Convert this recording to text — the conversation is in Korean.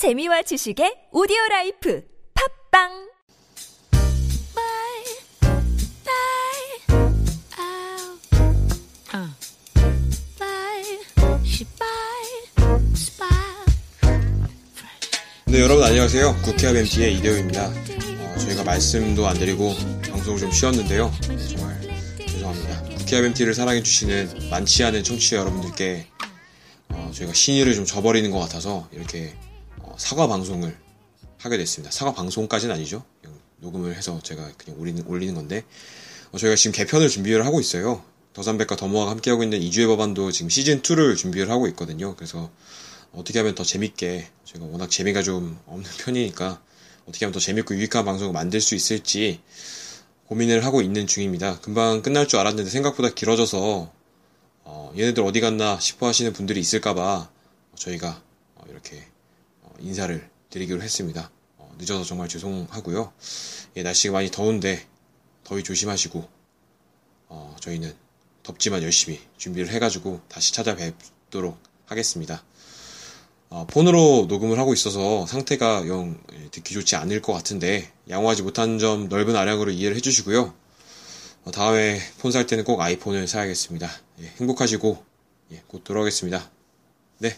재미와 지식의 오디오 라이프 팝빵 네, 여러분 안녕하세요. 국회의원 MT의 이대호입니다. 어, 저희가 말씀도 안 드리고 방송을 좀 쉬었는데요. 네, 정말 죄송합니다. 국회의원 MT를 사랑해주시는 많지 않은 청취자 여러분들께 어, 저희가 신의를 좀 저버리는 것 같아서 이렇게 어, 사과 방송을 하게 됐습니다. 사과 방송까지는 아니죠. 녹음을 해서 제가 그냥 올리는, 올리는 건데 어, 저희가 지금 개편을 준비를 하고 있어요. 더삼백과 더모아가 함께하고 있는 이주의 법안도 지금 시즌2를 준비를 하고 있거든요. 그래서 어떻게 하면 더 재밌게 제가 워낙 재미가 좀 없는 편이니까 어떻게 하면 더 재밌고 유익한 방송을 만들 수 있을지 고민을 하고 있는 중입니다. 금방 끝날 줄 알았는데 생각보다 길어져서 어, 얘네들 어디 갔나 싶어 하시는 분들이 있을까봐 저희가 어, 이렇게 어, 인사를 드리기로 했습니다. 어, 늦어서 정말 죄송하고요. 예, 날씨가 많이 더운데 더위 조심하시고 어, 저희는 덥지만 열심히 준비를 해가지고 다시 찾아뵙도록 하겠습니다. 어, 폰으로 녹음을 하고 있어서 상태가 영 듣기 좋지 않을 것 같은데 양호하지 못한 점 넓은 아량으로 이해를 해주시고요. 어, 다음에 폰 살 때는 꼭 아이폰을 사야겠습니다. 예, 행복하시고 예, 곧 돌아오겠습니다. 네,